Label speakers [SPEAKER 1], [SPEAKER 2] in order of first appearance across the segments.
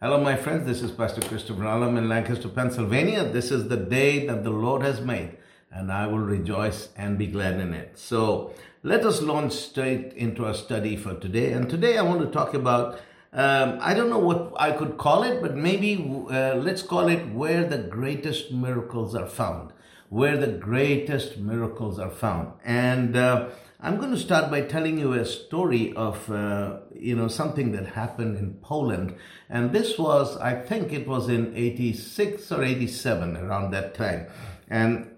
[SPEAKER 1] Hello, my friends. This is Pastor Christopher Alam in Lancaster, Pennsylvania. This is the day that the Lord has made, and I will rejoice and be glad in it. So, let us launch straight into our study for today. And today I want to talk about, um, I don't know what I could call it, but maybe uh, let's call it where the greatest miracles are found. Where the greatest miracles are found. And uh, I'm going to start by telling you a story of, uh, you know, something that happened in Poland. And this was, I think it was in 86 or 87, around that time. And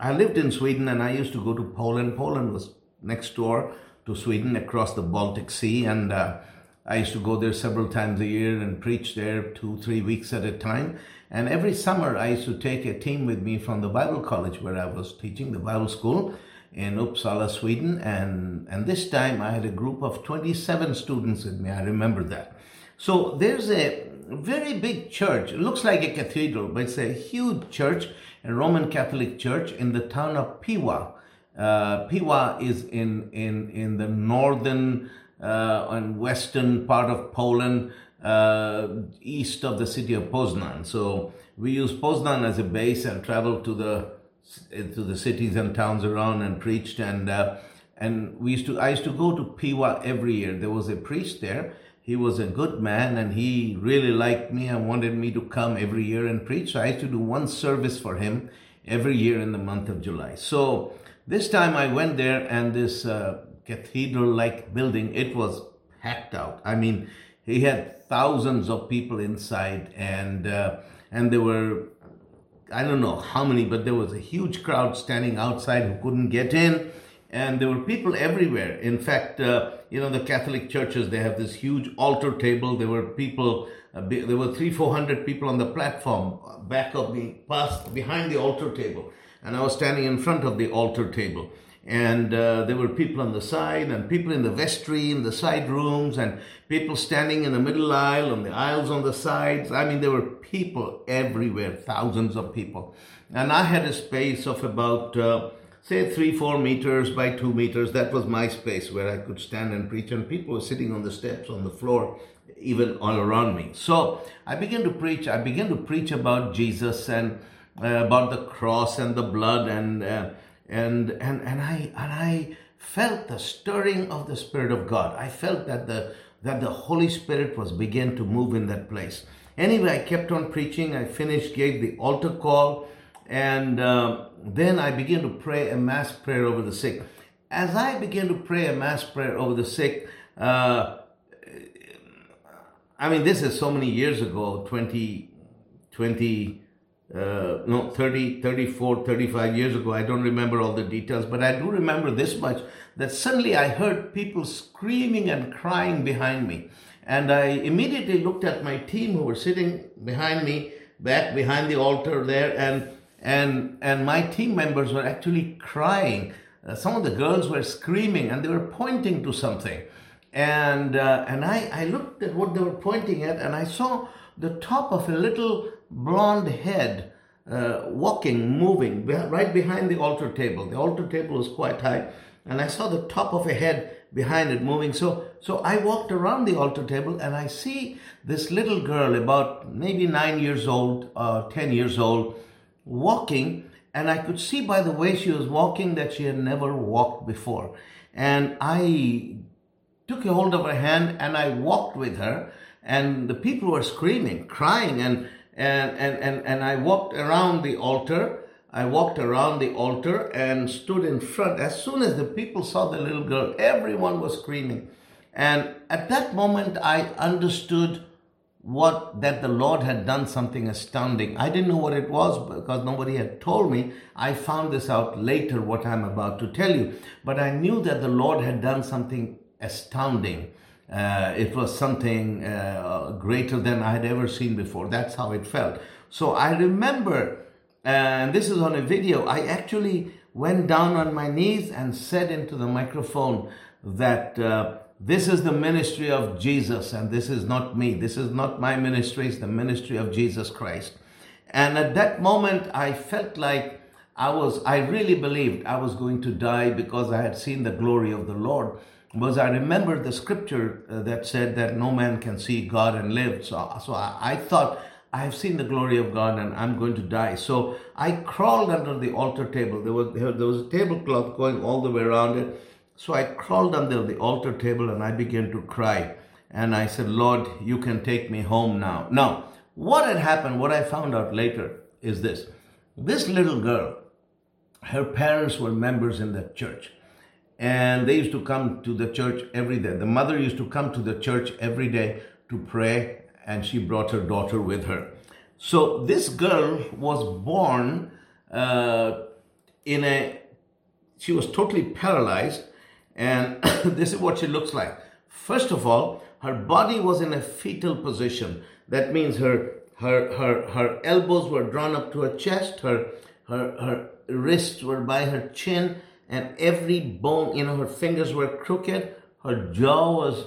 [SPEAKER 1] I lived in Sweden and I used to go to Poland. Poland was next door to Sweden across the Baltic Sea. And uh, I used to go there several times a year and preach there two, three weeks at a time. And every summer I used to take a team with me from the Bible college where I was teaching the Bible school in Uppsala, Sweden. And, and this time I had a group of 27 students with me. I remember that. So there's a very big church. It looks like a cathedral, but it's a huge church, a Roman Catholic church in the town of Piła. Uh, Piła is in, in, in the northern uh, and western part of Poland, uh, east of the city of Poznan. So we use Poznan as a base and travel to the to the cities and towns around and preached and uh, and we used to I used to go to Piła every year. There was a priest there. He was a good man and he really liked me and wanted me to come every year and preach. So I used to do one service for him every year in the month of July. So this time I went there and this uh, cathedral-like building, it was packed out. I mean, he had thousands of people inside and uh, and there were I don't know how many, but there was a huge crowd standing outside who couldn't get in. And there were people everywhere. In fact, uh, you know, the Catholic churches, they have this huge altar table. There were people, uh, there were three, four hundred people on the platform, uh, back of the, past, behind the altar table. And I was standing in front of the altar table and uh, there were people on the side and people in the vestry in the side rooms and people standing in the middle aisle on the aisles on the sides. I mean there were people everywhere thousands of people. And i had a space of about uh, say three four meters by two meters. That was my space where i could stand and preach. And people were sitting on the steps on the floor even all around me. So i began to preach. I began to preach about jesus and uh, about the cross and the blood and uh, and and and I and I felt the stirring of the Spirit of God. I felt that the that the Holy Spirit was began to move in that place. Anyway, I kept on preaching. I finished, gave the altar call, and uh, then I began to pray a mass prayer over the sick. As I began to pray a mass prayer over the sick, uh, I mean, this is so many years ago 20, 20 uh, no 30 34 35 years ago i don't remember all the details but i do remember this much that suddenly i heard people screaming and crying behind me. And i immediately looked at my team who were sitting behind me back behind the altar there and and and my team members were actually crying. Uh, some of the girls were screaming and they were pointing to something. And uh, and I, I looked at what they were pointing at and i saw the top of a little blonde head uh, walking, moving right behind the altar table. The altar table was quite high, and I saw the top of a head behind it moving. So, so I walked around the altar table, and I see this little girl, about maybe nine years old, uh, ten years old, walking, and I could see by the way she was walking that she had never walked before. And I took a hold of her hand and I walked with her and the people were screaming, crying, and and and and, and I walked around the altar. I walked around the altar and stood in front. As soon as the people saw the little girl, everyone was screaming. And at that moment, I understood what that the Lord had done something astounding. I didn't know what it was because nobody had told me. I found this out later, what I'm about to tell you. But I knew that the Lord had done something astounding. Uh, it was something uh, greater than I had ever seen before. That's how it felt. So I remember, and this is on a video, I actually went down on my knees and said into the microphone that uh, this is the ministry of Jesus and this is not me. This is not my ministry, it's the ministry of Jesus Christ. And at that moment, I felt like I was, I really believed I was going to die because I had seen the glory of the Lord. Was I remembered the scripture uh, that said that no man can see God and live. So, so I, I thought, I have seen the glory of God and I'm going to die. So I crawled under the altar table. There was, there was a tablecloth going all the way around it. So I crawled under the altar table and I began to cry. And I said, Lord, you can take me home now. Now, what had happened, what I found out later is this. This little girl, her parents were members in that church and they used to come to the church every day. The mother used to come to the church every day to pray, and she brought her daughter with her. So this girl was born uh, in a, she was totally paralyzed, and this is what she looks like. First of all, her body was in a fetal position. That means her her her her elbows were drawn up to her chest, her her her wrists were by her chin, and every bone, you know, her fingers were crooked, her jaw was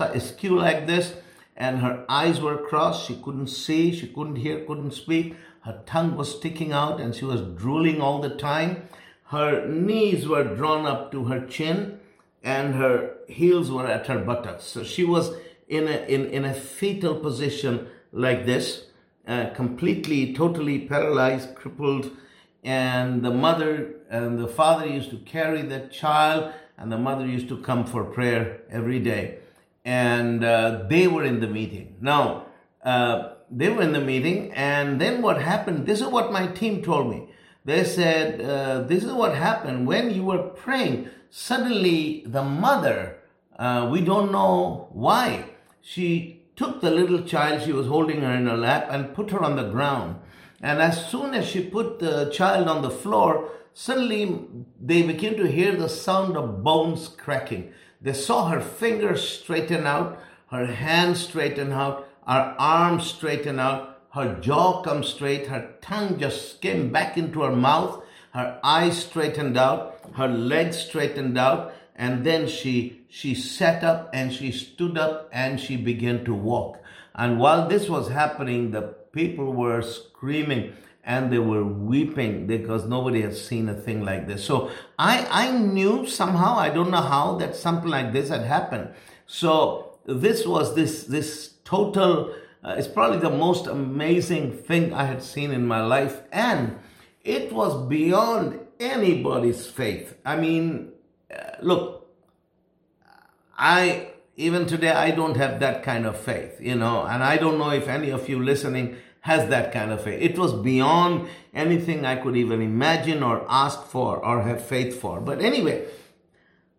[SPEAKER 1] uh, skew like this, and her eyes were crossed. She couldn't see, she couldn't hear, couldn't speak. Her tongue was sticking out, and she was drooling all the time. Her knees were drawn up to her chin, and her heels were at her buttocks. So she was in a in, in a fetal position like this, uh, completely, totally paralyzed, crippled and the mother and the father used to carry that child and the mother used to come for prayer every day. And uh, they were in the meeting. Now uh, they were in the meeting and then what happened this is what my team told me. They said uh, this is what happened. When you were praying suddenly the mother uh, we don't know why she took the little child she was holding her in her lap and put her on the ground and as soon as she put the child on the floor, suddenly they began to hear the sound of bones cracking. They saw her fingers straighten out, her hands straighten out, her arms straighten out, her jaw come straight, her tongue just came back into her mouth, her eyes straightened out, her legs straightened out, and then she she sat up and she stood up and she began to walk. And while this was happening, the people were screaming and they were weeping because nobody had seen a thing like this. So I, I knew somehow, I don't know how, that something like this had happened. So this was this, this total, uh, it's probably the most amazing thing I had seen in my life. And it was beyond anybody's faith. I mean, uh, look, I, even today, I don't have that kind of faith, you know, and I don't know if any of you listening has that kind of faith. It was beyond anything I could even imagine or ask for or have faith for. But anyway,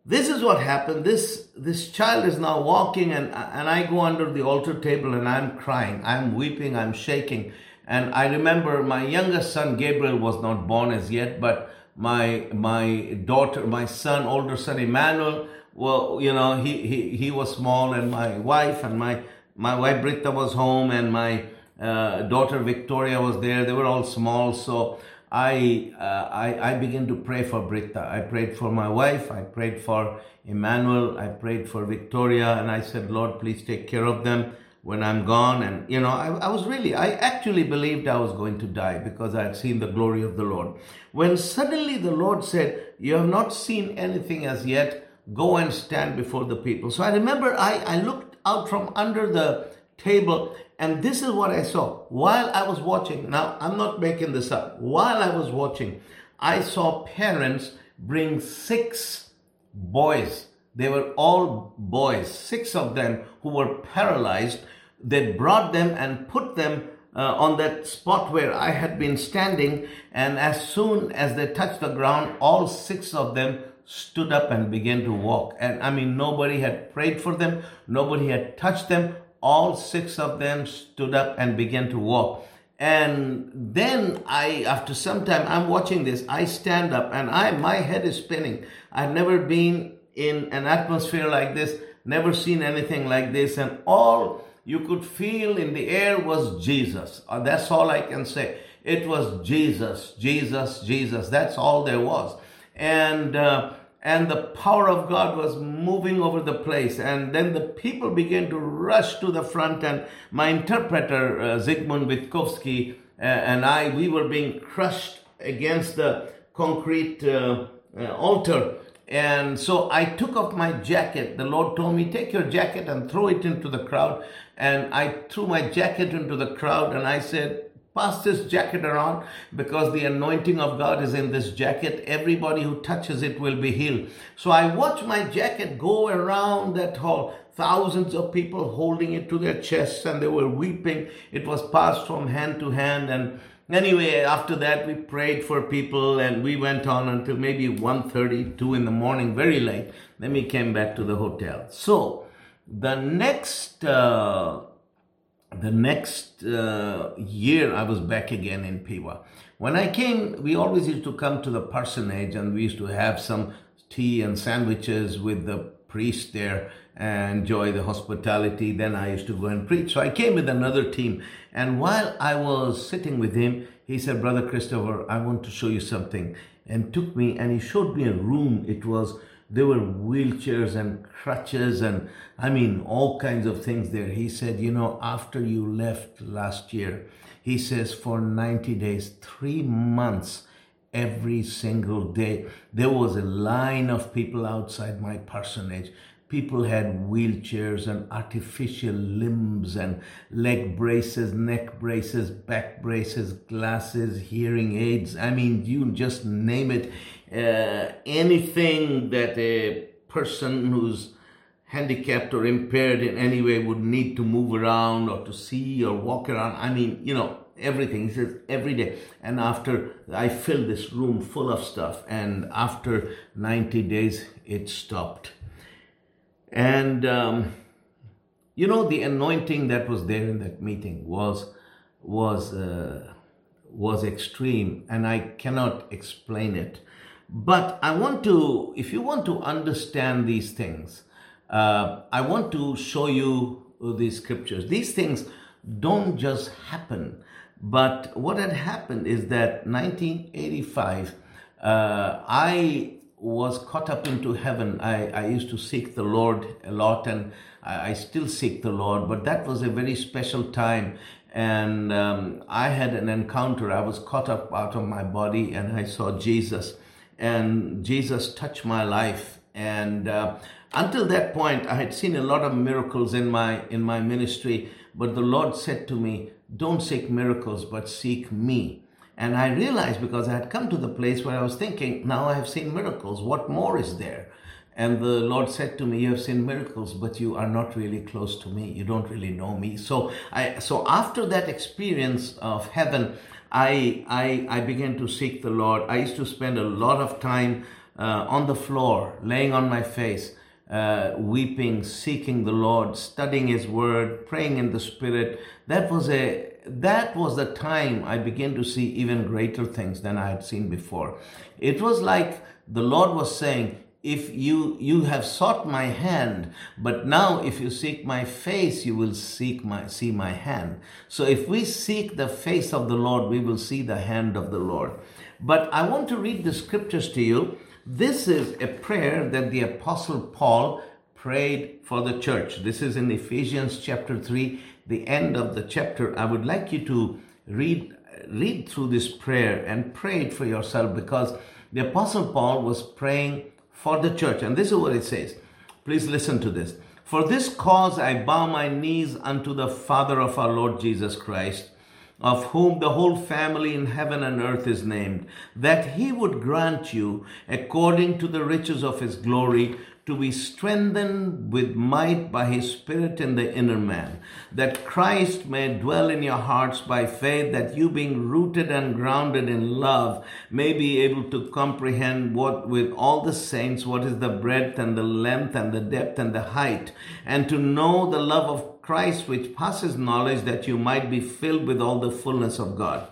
[SPEAKER 1] this is what happened. This this child is now walking, and and I go under the altar table and I'm crying, I'm weeping, I'm shaking. And I remember my youngest son Gabriel was not born as yet, but my my daughter, my son, older son Emmanuel well, you know, he, he, he was small and my wife and my, my wife Britta was home and my uh, daughter Victoria was there. They were all small. So I, uh, I, I began to pray for Britta. I prayed for my wife. I prayed for Emmanuel. I prayed for Victoria. And I said, Lord, please take care of them when I'm gone. And, you know, I, I was really, I actually believed I was going to die because I had seen the glory of the Lord. When suddenly the Lord said, you have not seen anything as yet go and stand before the people. So I remember I, I looked out from under the table and this is what I saw while I was watching. Now, I'm not making this up. While I was watching, I saw parents bring six boys. They were all boys, six of them who were paralyzed. They brought them and put them uh, on that spot where I had been standing. And as soon as they touched the ground, all six of them stood up and began to walk. And I mean, nobody had prayed for them, nobody had touched them. All six of them stood up and began to walk. And then I, after some time, I'm watching this. I stand up and I, my head is spinning. I've never been in an atmosphere like this, never seen anything like this. And all you could feel in the air was Jesus. Uh, that's all I can say. It was Jesus, Jesus, Jesus. That's all there was. And, uh, and the power of God was moving over the place. And then the people began to rush to the front, and my interpreter, uh, Zygmunt Witkowski, uh, and I, we were being crushed against the concrete uh, uh altar. And so I took off my jacket. The Lord told me, take your jacket and throw it into the crowd. And I threw my jacket into the crowd and I said, pass this jacket around because the anointing of God is in this jacket. Everybody who touches it will be healed. So I watched my jacket go around that hall. Thousands of people holding it to their chests and they were weeping. It was passed from hand to hand and Anyway, after that we prayed for people and we went on until maybe 1.32 in the morning, very late. Then we came back to the hotel. So the next uh, the next uh, year I was back again in Piła. When I came, we always used to come to the parsonage and we used to have some tea and sandwiches with the priest there and enjoy the hospitality. Then I used to go and preach. So I came with another team. And while I was sitting with him, he said, Brother Christopher, I want to show you something. And took me and he showed me a room. It was, there were wheelchairs and crutches and I mean, all kinds of things there. He said, you know, after you left last year, he says for 90 days, three months, every single day, there was a line of people outside my parsonage People had wheelchairs and artificial limbs and leg braces, neck braces, back braces, glasses, hearing aids. I mean, you just name it. Uh, anything that a person who's handicapped or impaired in any way would need to move around or to see or walk around. I mean, you know, everything. He says every day. And after I filled this room full of stuff, and after 90 days, it stopped. And, um, you know, the anointing that was there in that meeting was, was, uh, was extreme, and I cannot explain it. But I want to, if you want to understand these things, uh, I want to show you these scriptures. These things don't just happen. But what had happened is that 1985, uh, I was caught up into heaven. I, I used to seek the Lord a lot and I, I still seek the Lord, but that was a very special time. And um, I had an encounter. I was caught up out of my body and I saw Jesus. And Jesus touched my life. And uh, until that point, I had seen a lot of miracles in my in my ministry. But the Lord said to me, "Don't seek miracles, but seek me." And I realized because I had come to the place where I was thinking, now I have seen miracles. What more is there? And the Lord said to me, You have seen miracles, but you are not really close to me. You don't really know me. So I so after that experience of heaven, I I, I began to seek the Lord. I used to spend a lot of time uh, on the floor, laying on my face, uh, weeping, seeking the Lord, studying His Word, praying in the Spirit. That was a that was the time I began to see even greater things than I had seen before. It was like the Lord was saying, if you you have sought my hand but now if you seek my face you will seek my see my hand. So if we seek the face of the lord we will see the hand of the lord. But i want to read the scriptures to you. This is a prayer that the apostle paul prayed for the church. This is in ephesians chapter 3 the end of the chapter, I would like you to read read through this prayer and pray it for yourself because the apostle Paul was praying for the church and this is what it says. Please listen to this. For this cause I bow my knees unto the Father of our Lord Jesus Christ, of whom the whole family in heaven and earth is named, that he would grant you, according to the riches of his glory, to be strengthened with might by his spirit in the inner man, that Christ may dwell in your hearts by faith, that you being rooted and grounded in love may be able to comprehend what with all the saints what is the breadth and the length and the depth and the height, and to know the love of Christ which passes knowledge, that you might be filled with all the fullness of God.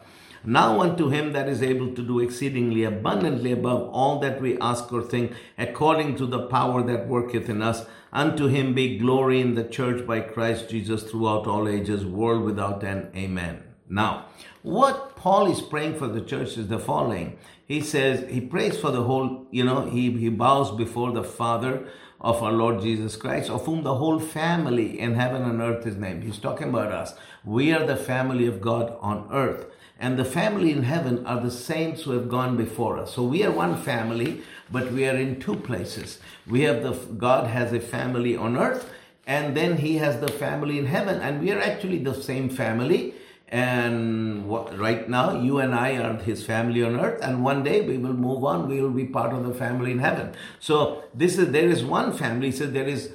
[SPEAKER 1] Now unto him that is able to do exceedingly abundantly above all that we ask or think, according to the power that worketh in us, unto him be glory in the church by Christ Jesus throughout all ages, world without end. Amen. Now, what Paul is praying for the church is the following. He says, he prays for the whole, you know, he, he bows before the Father of our Lord Jesus Christ, of whom the whole family in heaven and earth is named. He's talking about us. We are the family of God on earth. And the family in heaven are the saints who have gone before us. So we are one family, but we are in two places. We have the, God has a family on earth, and then he has the family in heaven, and we are actually the same family. And right now, you and I are his family on earth, and one day we will move on. We will be part of the family in heaven. So this is there is one family. Says there is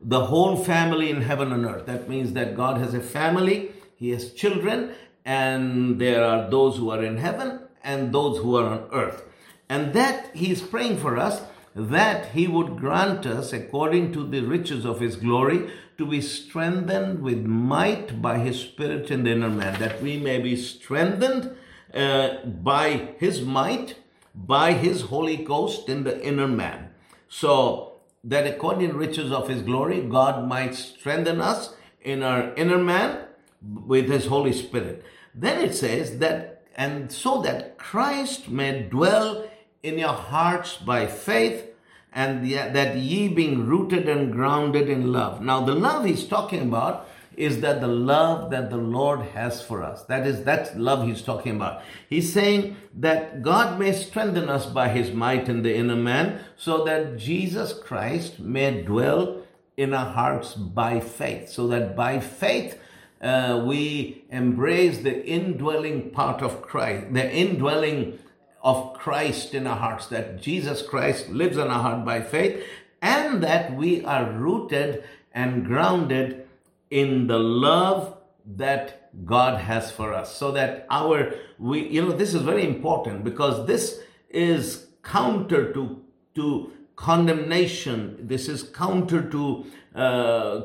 [SPEAKER 1] the whole family in heaven and earth. That means that God has a family. He has children, and there are those who are in heaven and those who are on earth. And that he is praying for us that he would grant us, according to the riches of his glory, to be strengthened with might by his spirit in the inner man, that we may be strengthened uh, by his might, by his Holy Ghost in the inner man. So that according to the riches of his glory, God might strengthen us in our inner man with his Holy Spirit. Then it says that, and so that Christ may dwell in your hearts by faith, and that ye being rooted and grounded in love. Now, the love he's talking about is that the love that the Lord has for us. That is, that's love he's talking about. He's saying that God may strengthen us by his might in the inner man so that Jesus Christ may dwell in our hearts by faith. So that by faith, uh, we embrace the indwelling part of Christ, the indwelling of Christ in our hearts, that Jesus Christ lives in our heart by faith, and that we are rooted and grounded in the love that God has for us. So that our, we, you know, this is very important because this is counter to, to condemnation. This is counter to, uh,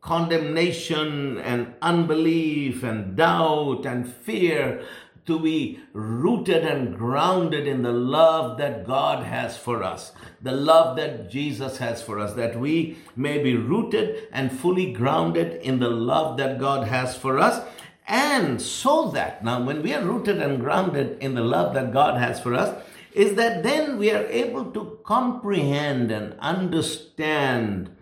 [SPEAKER 1] condemnation and unbelief and doubt and fear to be rooted and grounded in the love that God has for us, the love that Jesus has for us, that we may be rooted and fully grounded in the love that God has for us. And so that, now when we are rooted and grounded in the love that God has for us, is that then we are able to comprehend and understand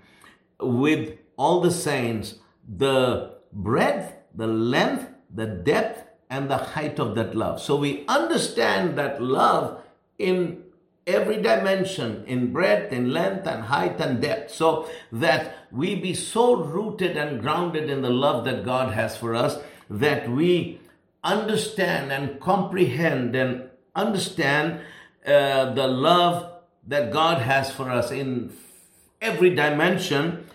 [SPEAKER 1] with all the saints the breadth, the length, the depth, and the height of that love. So we understand that love in every dimension, in breadth, in length, and height and depth, so that we be so rooted and grounded in the love that God has for us that we understand and comprehend and understand uh, the love that God has for us in every dimension.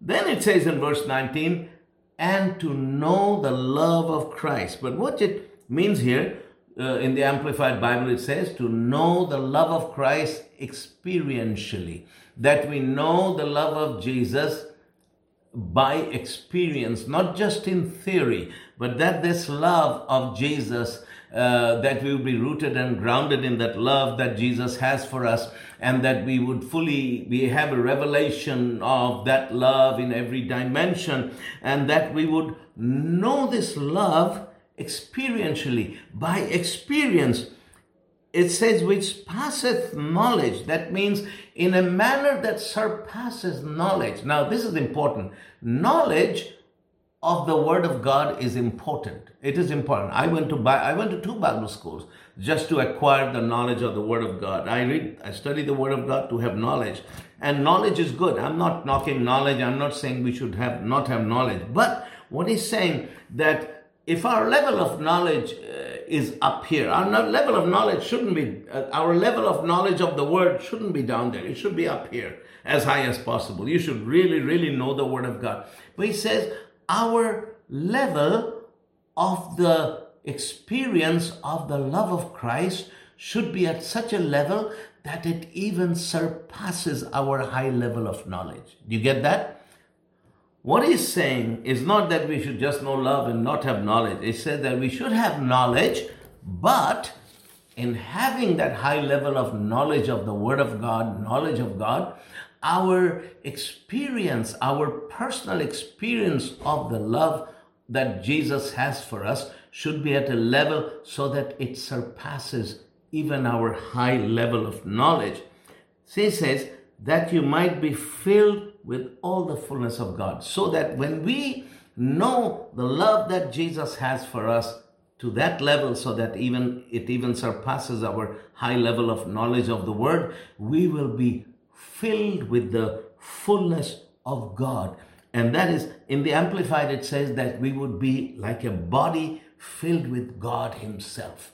[SPEAKER 1] Then it says in verse 19, and to know the love of Christ. But what it means here uh, in the Amplified Bible, it says to know the love of Christ experientially. That we know the love of Jesus by experience, not just in theory, but that this love of Jesus uh, that we will be rooted and grounded in that love that Jesus has for us, and that we would fully we have a revelation of that love in every dimension, and that we would know this love experientially by experience. It says, which passeth knowledge. That means in a manner that surpasses knowledge. Now, this is important. Knowledge of the word of God is important. It is important. I went to I went to two Bible schools just to acquire the knowledge of the word of God. I read, I study the word of God to have knowledge. And knowledge is good. I'm not knocking knowledge. I'm not saying we should have not have knowledge. But what he's saying that if our level of knowledge uh, is up here, our level of knowledge shouldn't be, uh, our level of knowledge of the word shouldn't be down there. It should be up here as high as possible. You should really, really know the word of God. But he says, our level of the experience of the love of Christ should be at such a level that it even surpasses our high level of knowledge. Do you get that? What he's saying is not that we should just know love and not have knowledge. He said that we should have knowledge, but in having that high level of knowledge of the Word of God, knowledge of God, our experience, our personal experience of the love that Jesus has for us should be at a level so that it surpasses even our high level of knowledge. So he says, that you might be filled with all the fullness of God. So that when we know the love that Jesus has for us to that level so that even it even surpasses our high level of knowledge of the word, we will be filled with the fullness of God. And that is in the Amplified, it says that we would be like a body filled with God Himself.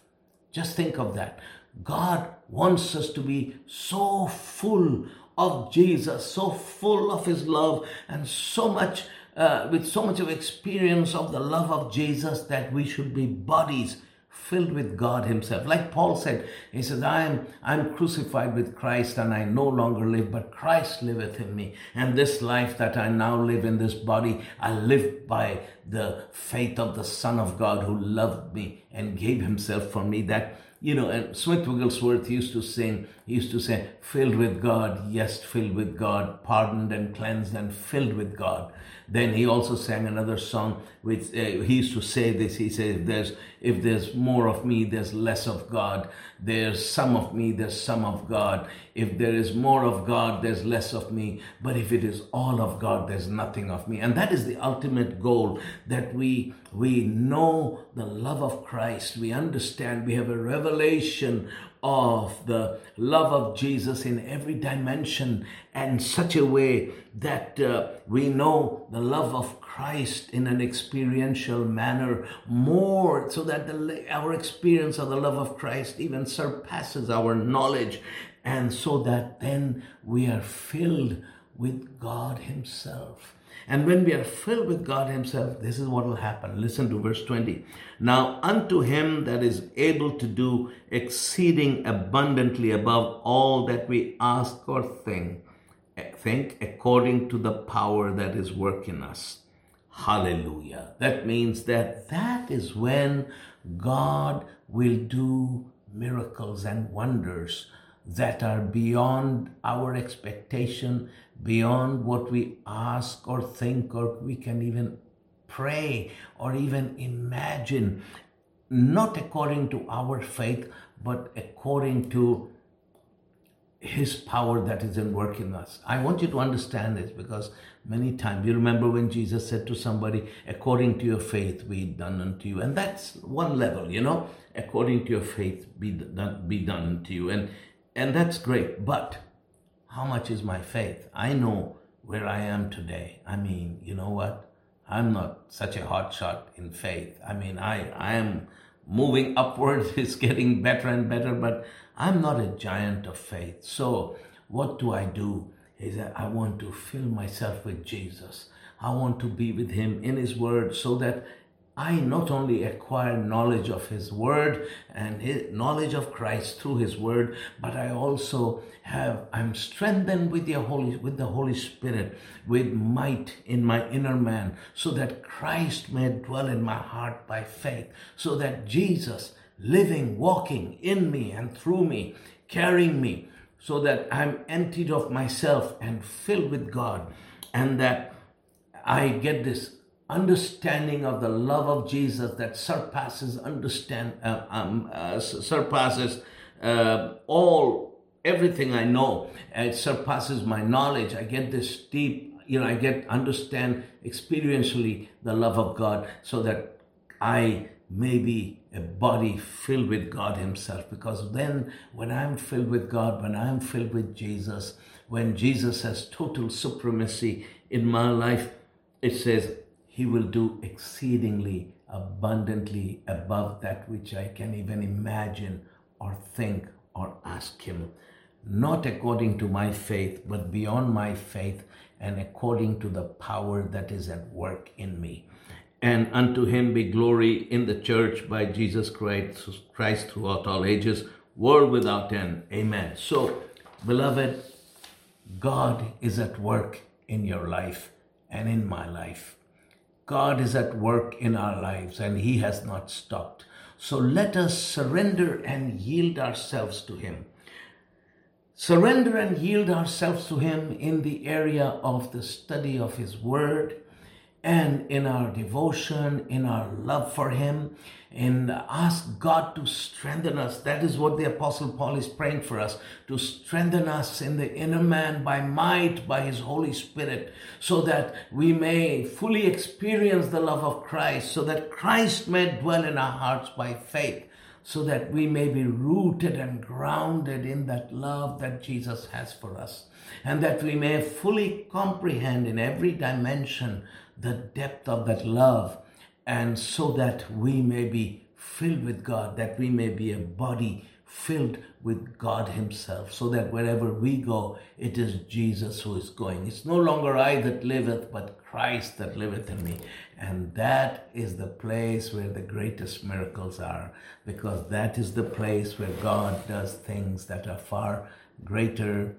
[SPEAKER 1] Just think of that. God wants us to be so full of Jesus, so full of His love, and so much, uh, with so much of experience of the love of Jesus that we should be bodies filled with God Himself. Like Paul said, he says, I am I'm crucified with Christ and I no longer live, but Christ liveth in me. And this life that I now live in this body, I live by the faith of the Son of God who loved me and gave himself for me. That you know, and Smith Wigglesworth used to sing, he used to say, filled with God, yes, filled with God, pardoned and cleansed and filled with God. Then he also sang another song which uh, he used to say this. He said, if there's, if there's more of me, there's less of God. There's some of me, there's some of God. If there is more of God, there's less of me. But if it is all of God, there's nothing of me. And that is the ultimate goal that we, we know the love of Christ. We understand, we have a revelation of the love of Jesus in every dimension and such a way that uh, we know the love of Christ in an experiential manner more so that the, our experience of the love of Christ even surpasses our knowledge and so that then we are filled with God himself. And when we are filled with God Himself, this is what will happen. Listen to verse 20. Now, unto Him that is able to do exceeding abundantly above all that we ask or think, eh, think according to the power that is working us. Hallelujah. That means that that is when God will do miracles and wonders that are beyond our expectation, beyond what we ask or think, or we can even pray or even imagine, not according to our faith, but according to his power that is in work in us. I want you to understand this because many times you remember when Jesus said to somebody, according to your faith be done unto you. And that's one level, you know, according to your faith be done, be done unto you. And and that's great. But how much is my faith? I know where I am today. I mean, you know what? I'm not such a hot shot in faith. I mean, I, I am moving upwards. It's getting better and better, but I'm not a giant of faith. So what do I do? Is that I want to fill myself with Jesus. I want to be with him in his word so that I not only acquire knowledge of His Word and his knowledge of Christ through His Word, but I also have I'm strengthened with the Holy with the Holy Spirit, with might in my inner man, so that Christ may dwell in my heart by faith, so that Jesus living, walking in me and through me, carrying me, so that I'm emptied of myself and filled with God, and that I get this understanding of the love of Jesus that surpasses understand uh, um, uh, surpasses uh, all everything I know. It surpasses my knowledge. I get this deep, you know, I get understand experientially the love of God, so that I may be a body filled with God Himself. Because then, when I'm filled with God, when I'm filled with Jesus, when Jesus has total supremacy in my life, it says he will do exceedingly abundantly above that which I can even imagine or think or ask Him. Not according to my faith, but beyond my faith and according to the power that is at work in me. And unto Him be glory in the church by Jesus Christ, Christ throughout all ages, world without end. Amen. So, beloved, God is at work in your life and in my life. God is at work in our lives and He has not stopped. So let us surrender and yield ourselves to Him. Surrender and yield ourselves to Him in the area of the study of His Word and in our devotion, in our love for Him, and ask God to strengthen us. That is what the Apostle Paul is praying for us to strengthen us in the inner man by might, by His Holy Spirit, so that we may fully experience the love of Christ, so that Christ may dwell in our hearts by faith so that we may be rooted and grounded in that love that Jesus has for us, and that we may fully comprehend in every dimension the depth of that love, and so that we may be filled with God, that we may be a body filled with God Himself, so that wherever we go, it is Jesus who is going. It's no longer I that liveth, but Christ that liveth in me. And that is the place where the greatest miracles are, because that is the place where God does things that are far greater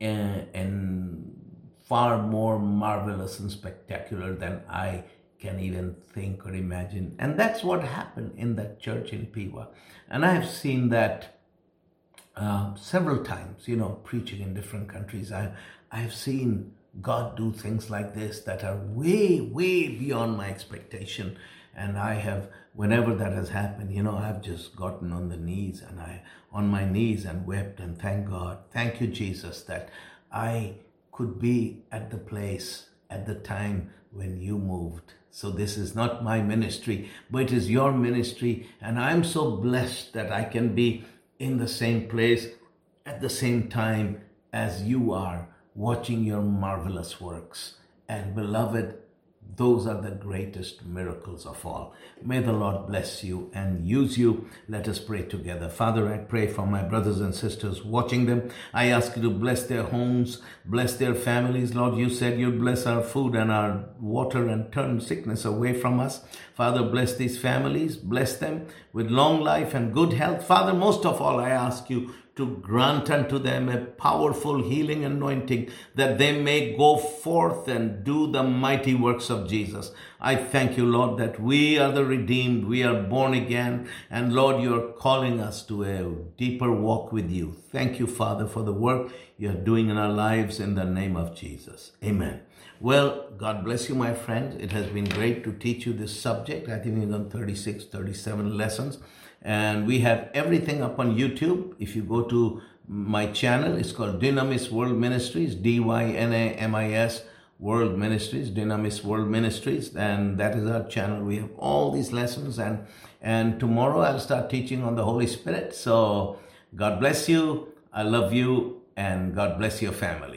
[SPEAKER 1] eh, and, and far more marvelous and spectacular than I can even think or imagine. And that's what happened in that church in Piła. And I have seen that uh, several times, you know, preaching in different countries. I, I've seen God do things like this that are way, way beyond my expectation. And I have, whenever that has happened, you know, I've just gotten on the knees and I, on my knees and wept and thank God. Thank you, Jesus, that I could be at the place at the time when you moved. So this is not my ministry, but it is your ministry. And I'm so blessed that I can be in the same place at the same time as you are, watching your marvelous works. And beloved, those are the greatest miracles of all. May the Lord bless you and use you. Let us pray together. Father, I pray for my brothers and sisters watching them. I ask you to bless their homes, bless their families. Lord, you said you'd bless our food and our water and turn sickness away from us. Father, bless these families, bless them with long life and good health. Father, most of all, I ask you to grant unto them a powerful healing anointing that they may go forth and do the mighty works of Jesus. I thank you, Lord, that we are the redeemed, we are born again, and Lord, you're calling us to a deeper walk with you. Thank you, Father, for the work you're doing in our lives in the name of Jesus. Amen. Well, God bless you, my friends. It has been great to teach you this subject. I think we've done 36, 37 lessons. And we have everything up on YouTube. If you go to my channel, it's called Dynamis World Ministries, D Y N A M I S World Ministries, Dynamis World Ministries, and that is our channel. We have all these lessons, and and tomorrow I'll start teaching on the Holy Spirit. So God bless you. I love you, and God bless your family.